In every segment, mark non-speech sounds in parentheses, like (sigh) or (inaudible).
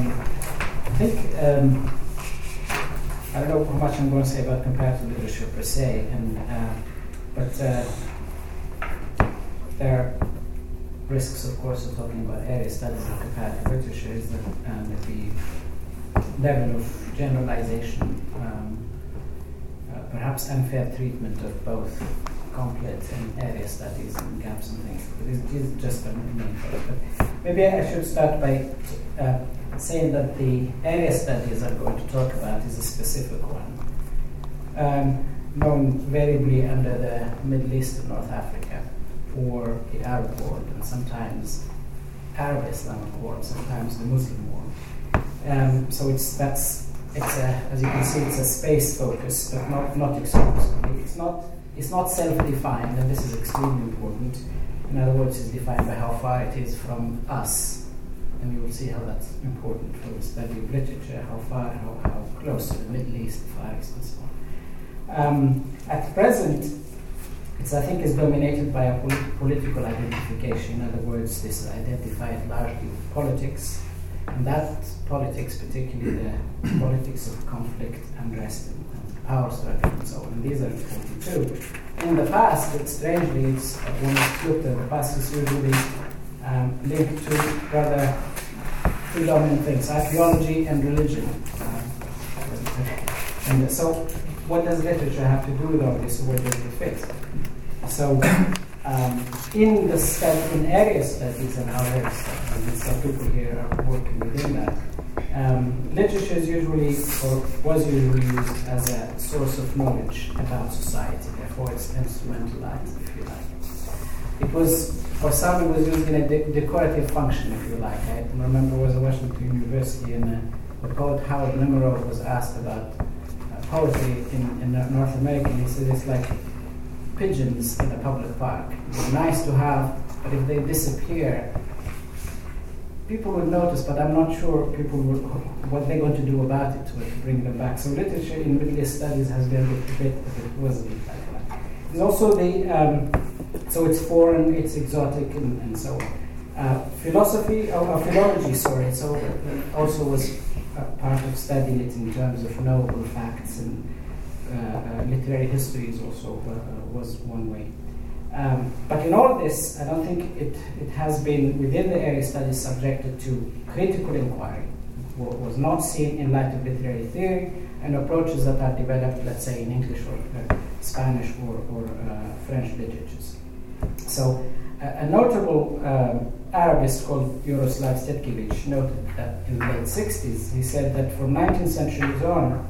Um, I think um, I don't know how much I'm going to say about comparative literature per se, and uh, but uh, there are risks, of course, of talking about area studies of comparative literature is that, um, that the level of generalization, um, uh, perhaps unfair treatment of both complete and area studies and gaps and things. But is just a point. But maybe I should start by uh, saying that the area studies I'm going to talk about is a specific one, um, known variably under the Middle East and North Africa, or the Arab world, and sometimes Arab Islamic world, sometimes the Muslim world. Um, so it's that's it's a, as you can see, it's a space focus, but not not exclusively. It's not it's not self-defined, and this is extremely important. In other words, it's defined by how far it is from us, and you will see how that's important for the study of literature, how far, how, how close to the Middle East, Far East, and so on. Um, at present, it's, I think, is dominated by a polit- political identification. In other words, this is identified largely with politics, and that politics, particularly the politics of conflict, unrest, and, and power structure, so. And these are important too. In the past, it, strangely, it's uh, when it's looked at the past, is usually um, linked to rather two dominant things: archaeology and religion. Um, and so, what does literature have to do with all this? Where does it fit? So, um, in the study, in area studies and our area studies, and some people here are working within that. Literature is usually, or was usually used as a source of knowledge about society. Therefore, it's instrumentalized, if you like. It was, for some, it was used in a de- decorative function, if you like. I remember it was at Washington University, and uh, the poet Howard Nemerov was asked about uh, poetry in, in North America, and he said it's like pigeons in a public park. It's nice to have, but if they disappear, people would notice, but I'm not sure people would, what they're going to do about it to, bring them back. So literature in Middle East studies has been a bit, but it wasn't. There's also the, um, so it's foreign, it's exotic, and, and so on. Uh, philosophy, or uh, philology, sorry, so uh, also was part of studying it in terms of knowable facts and uh, uh, literary history is also was one way. Um, but in all this, I don't think it, it has been within the area studies subjected to critical inquiry. What was not seen in light of literary theory and approaches that are developed, let's say, in English or uh, Spanish or, or uh, French literatures. So, uh, a notable um, Arabist called Jaroslav Stetkevych noted that in the late 60s, he said that from 19th centuries on,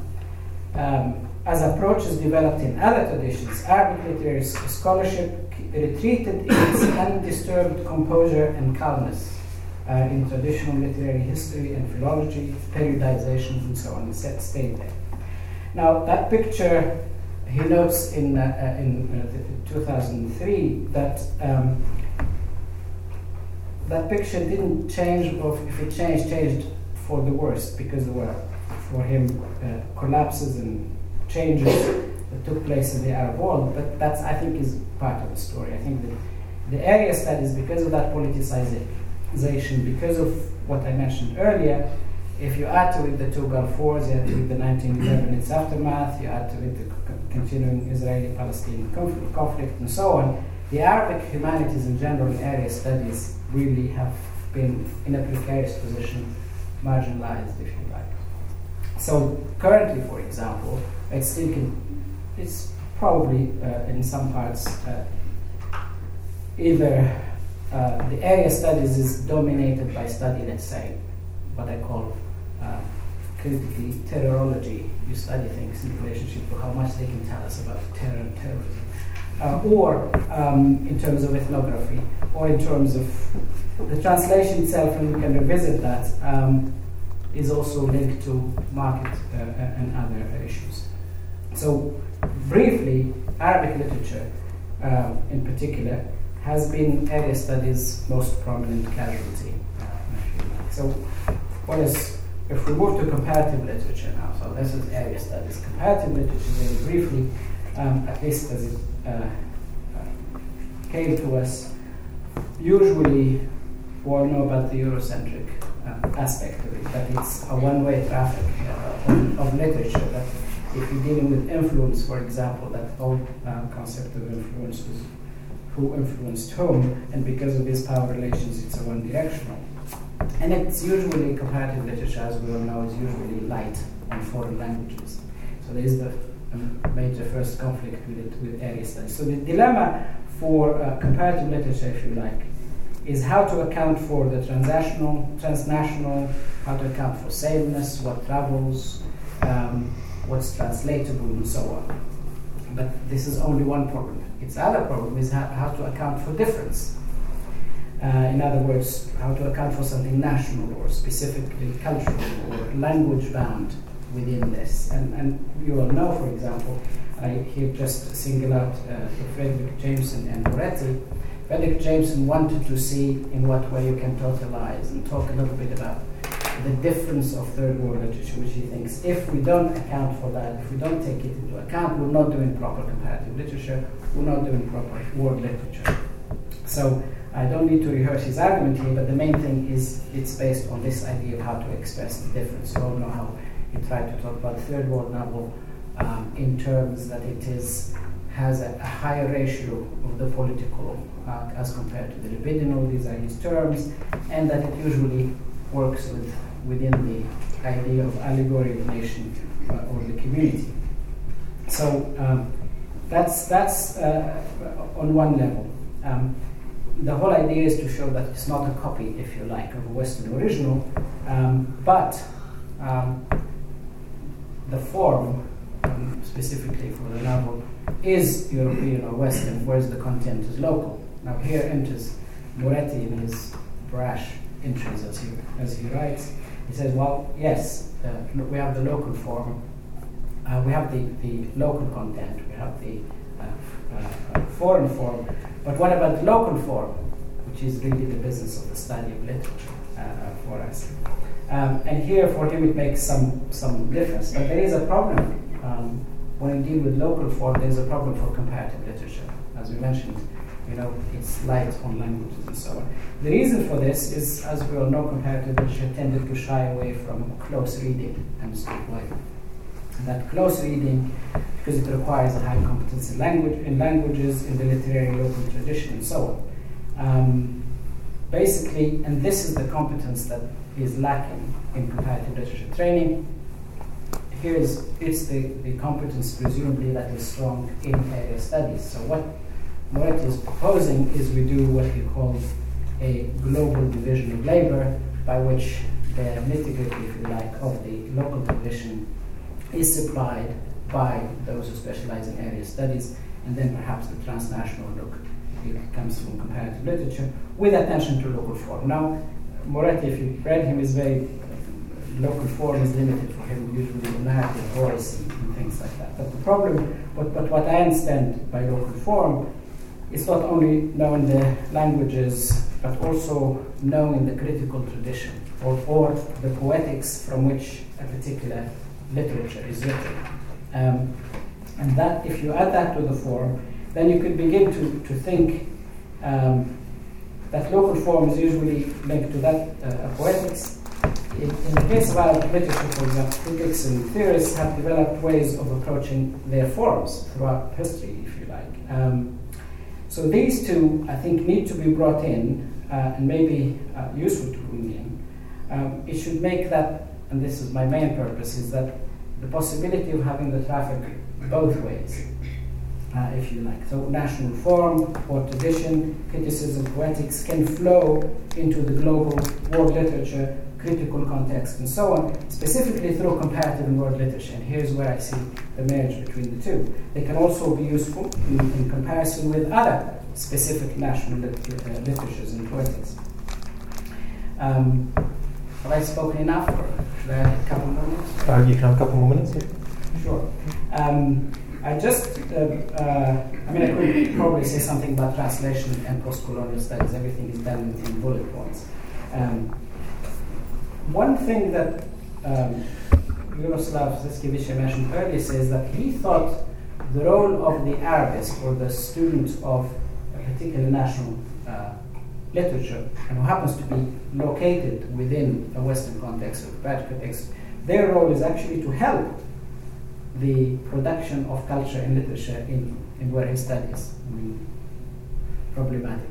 um, as approaches developed in other traditions, Arabic literary scholarship retreated in its (coughs) undisturbed composure and calmness uh, in traditional literary history and philology, periodizations, and so on, set stayed there. Now, that picture, he notes in, uh, uh in uh, 2003 that um, that picture didn't change, or if it changed, changed for the worse, because there were, for him, uh, collapses and changes that took place in the Arab world, but that's, I think, is part of the story. I think that the area studies, because of that politicization, because of what I mentioned earlier, if you add to it the two Gulf Wars, you add to it the 1911 its aftermath, you add to it the continuing Israeli-Palestinian conflict, and so on, the Arabic humanities in general area studies really have been in a precarious position, marginalized, if you like. So currently, for example, it's still it's probably uh, in some parts uh, either uh, the area studies is dominated by study, let's say, what I call uh, critically terrorology. You study things in relationship to how much they can tell us about terror and terrorism. Uh, or um, in terms of ethnography, or in terms of the translation itself, and we can revisit that, um, is also linked to market uh, and other issues. So, briefly, Arabic literature uh, in particular has been area studies' most prominent casualty. Uh, so, what is, if we move to comparative literature now, so this is area studies. Comparative literature, very briefly, um, at least as it uh, uh came to us, usually we all know about the Eurocentric uh, aspect of it, that it's a one-way traffic uh, of, of, literature. That if you're dealing with influence, for example, that whole uh, concept of influence is who influenced whom, and because of these power relations, it's a one-directional. And it's usually comparative literature, as we all know, is usually light on foreign languages. So there is the major first conflict with it, with area studies. So the dilemma for uh, comparative literature, if you like, is how to account for the transnational, transnational, how to account for sameness, what travels, um, what's translatable, and so on. But this is only one problem. Its other problem is how, how to account for difference. Uh, in other words, how to account for something national or specifically cultural or language bound within this. And, and you all know, for example, I here just single out uh, Fredric Jameson and Moretti. Fredric Jameson wanted to see in what way you can totalize and talk a little bit about the difference of third world literature, which he thinks if we don't account for that, if we don't take it into account, we're not doing proper comparative literature, we're not doing proper world literature. So I don't need to rehearse his argument here, but the main thing is it's based on this idea of how to express the difference. You all know how he tried to talk about the third world novel um, in terms that it is has a, a higher ratio of the political uh, as compared to the libidinal, these are his terms, and that it usually works with, within the idea of allegory of the nation uh, or the community. So um, that's, that's uh, on one level. Um, the whole idea is to show that it's not a copy, if you like, of a Western original, um, but um, the form, um, specifically for the novel, is European or Western, whereas the content is local. Now here enters Moretti in his brash entries as he, as he writes. He says, well, yes, uh, we have the local form, uh, we have the, the local content, we have the uh, uh, foreign form, but what about the local form, which is really the business of the study of literature uh, for us? Um, and here, for him, it makes some, some difference. But there is a problem um, when you deal with local form, there's a problem for comparative literature. As we mentioned, you know, it's light on languages and so on. The reason for this is, as we all know, comparative literature tended to shy away from close reading and so on. That close reading, because it requires a high competence in language, in languages, in the literary local tradition, and so on. Um, basically, and this is the competence that is lacking in comparative literature training. Here is it's the, the competence presumably that is strong in area studies. So what Moretti is proposing is we do what he calls a global division of labor, by which the nitty-gritty, if you like, of the local tradition is supplied by those who specialize in area studies, and then perhaps the transnational look it comes from comparative literature with attention to local form. Now, Moretti, if you read him, is very local form is limited for him, usually the narrative voice and, and, things like that. But the problem, but, but what I understand by local form is not only knowing the languages, but also knowing the critical tradition or, or the poetics from which a particular literature is written. Um, and that, if you add that to the form, then you could begin to, to think um, that local form is usually linked to that uh, poetics. In, in, the case of Arabic literature, for example, critics and theorists have developed ways of approaching their forms throughout history, if you like. Um, so these two, I think, need to be brought in uh, and maybe uh, useful to bring in. Um, it should make that, and this is my main purpose, is that the possibility of having the traffic both ways uh, if you like. So national form or tradition, criticism, poetics can flow into the global world literature, critical context, and so on, specifically through comparative and world literature. And here's where I see the marriage between the two. They can also be useful in, in comparison with other specific national lit- uh, literatures and poetics. Um, have I spoken enough, or should I have a couple more minutes? Uh, you can have a couple more minutes. Yeah. Sure. Um, I just, uh, uh, I mean, I could probably say something about translation and post-colonial studies. Everything is done in bullet points. Um, one thing that um, Miroslav mentioned earlier says that he thought the role of the Arabist or the student of a particular national uh, literature and who happens to be located within a Western context or comparative context, their role is actually to help the production of culture and literature in, in where he studies. Mean, problematic.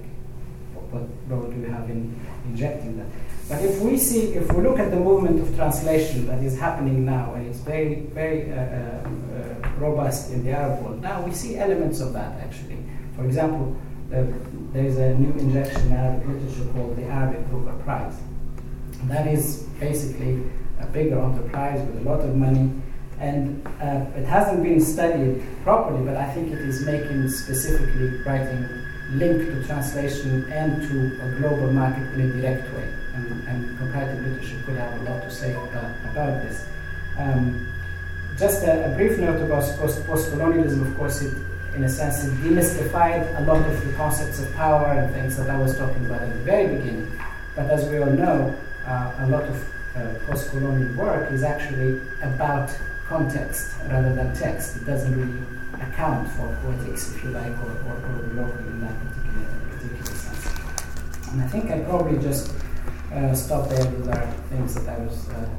What role do you have in injecting that? But if we see, if we look at the movement of translation that is happening now, and it's very, very uh, uh, uh robust in the Arab world, now we see elements of that actually. For example, uh, there is a new injection in Arabic literature called the Arabic Booker Prize. That is basically a bigger enterprise with a lot of money and uh, it hasn't been studied properly, but I think it is making specifically writing link to translation and to a global market in a direct way. And, and comparative literature could have a lot to say about, about this. Um, just a, a, brief note about post, post-colonialism, of course, it, in a sense, it demystified a lot of the concepts of power and things that I was talking about at the very beginning. But as we all know, uh, a lot of uh, post-colonial work is actually about context rather than text. It doesn't really account for poetics, if you like, or, or, or local in that particular, particular sense. And I think I probably just uh, stop there. These are things that I was uh,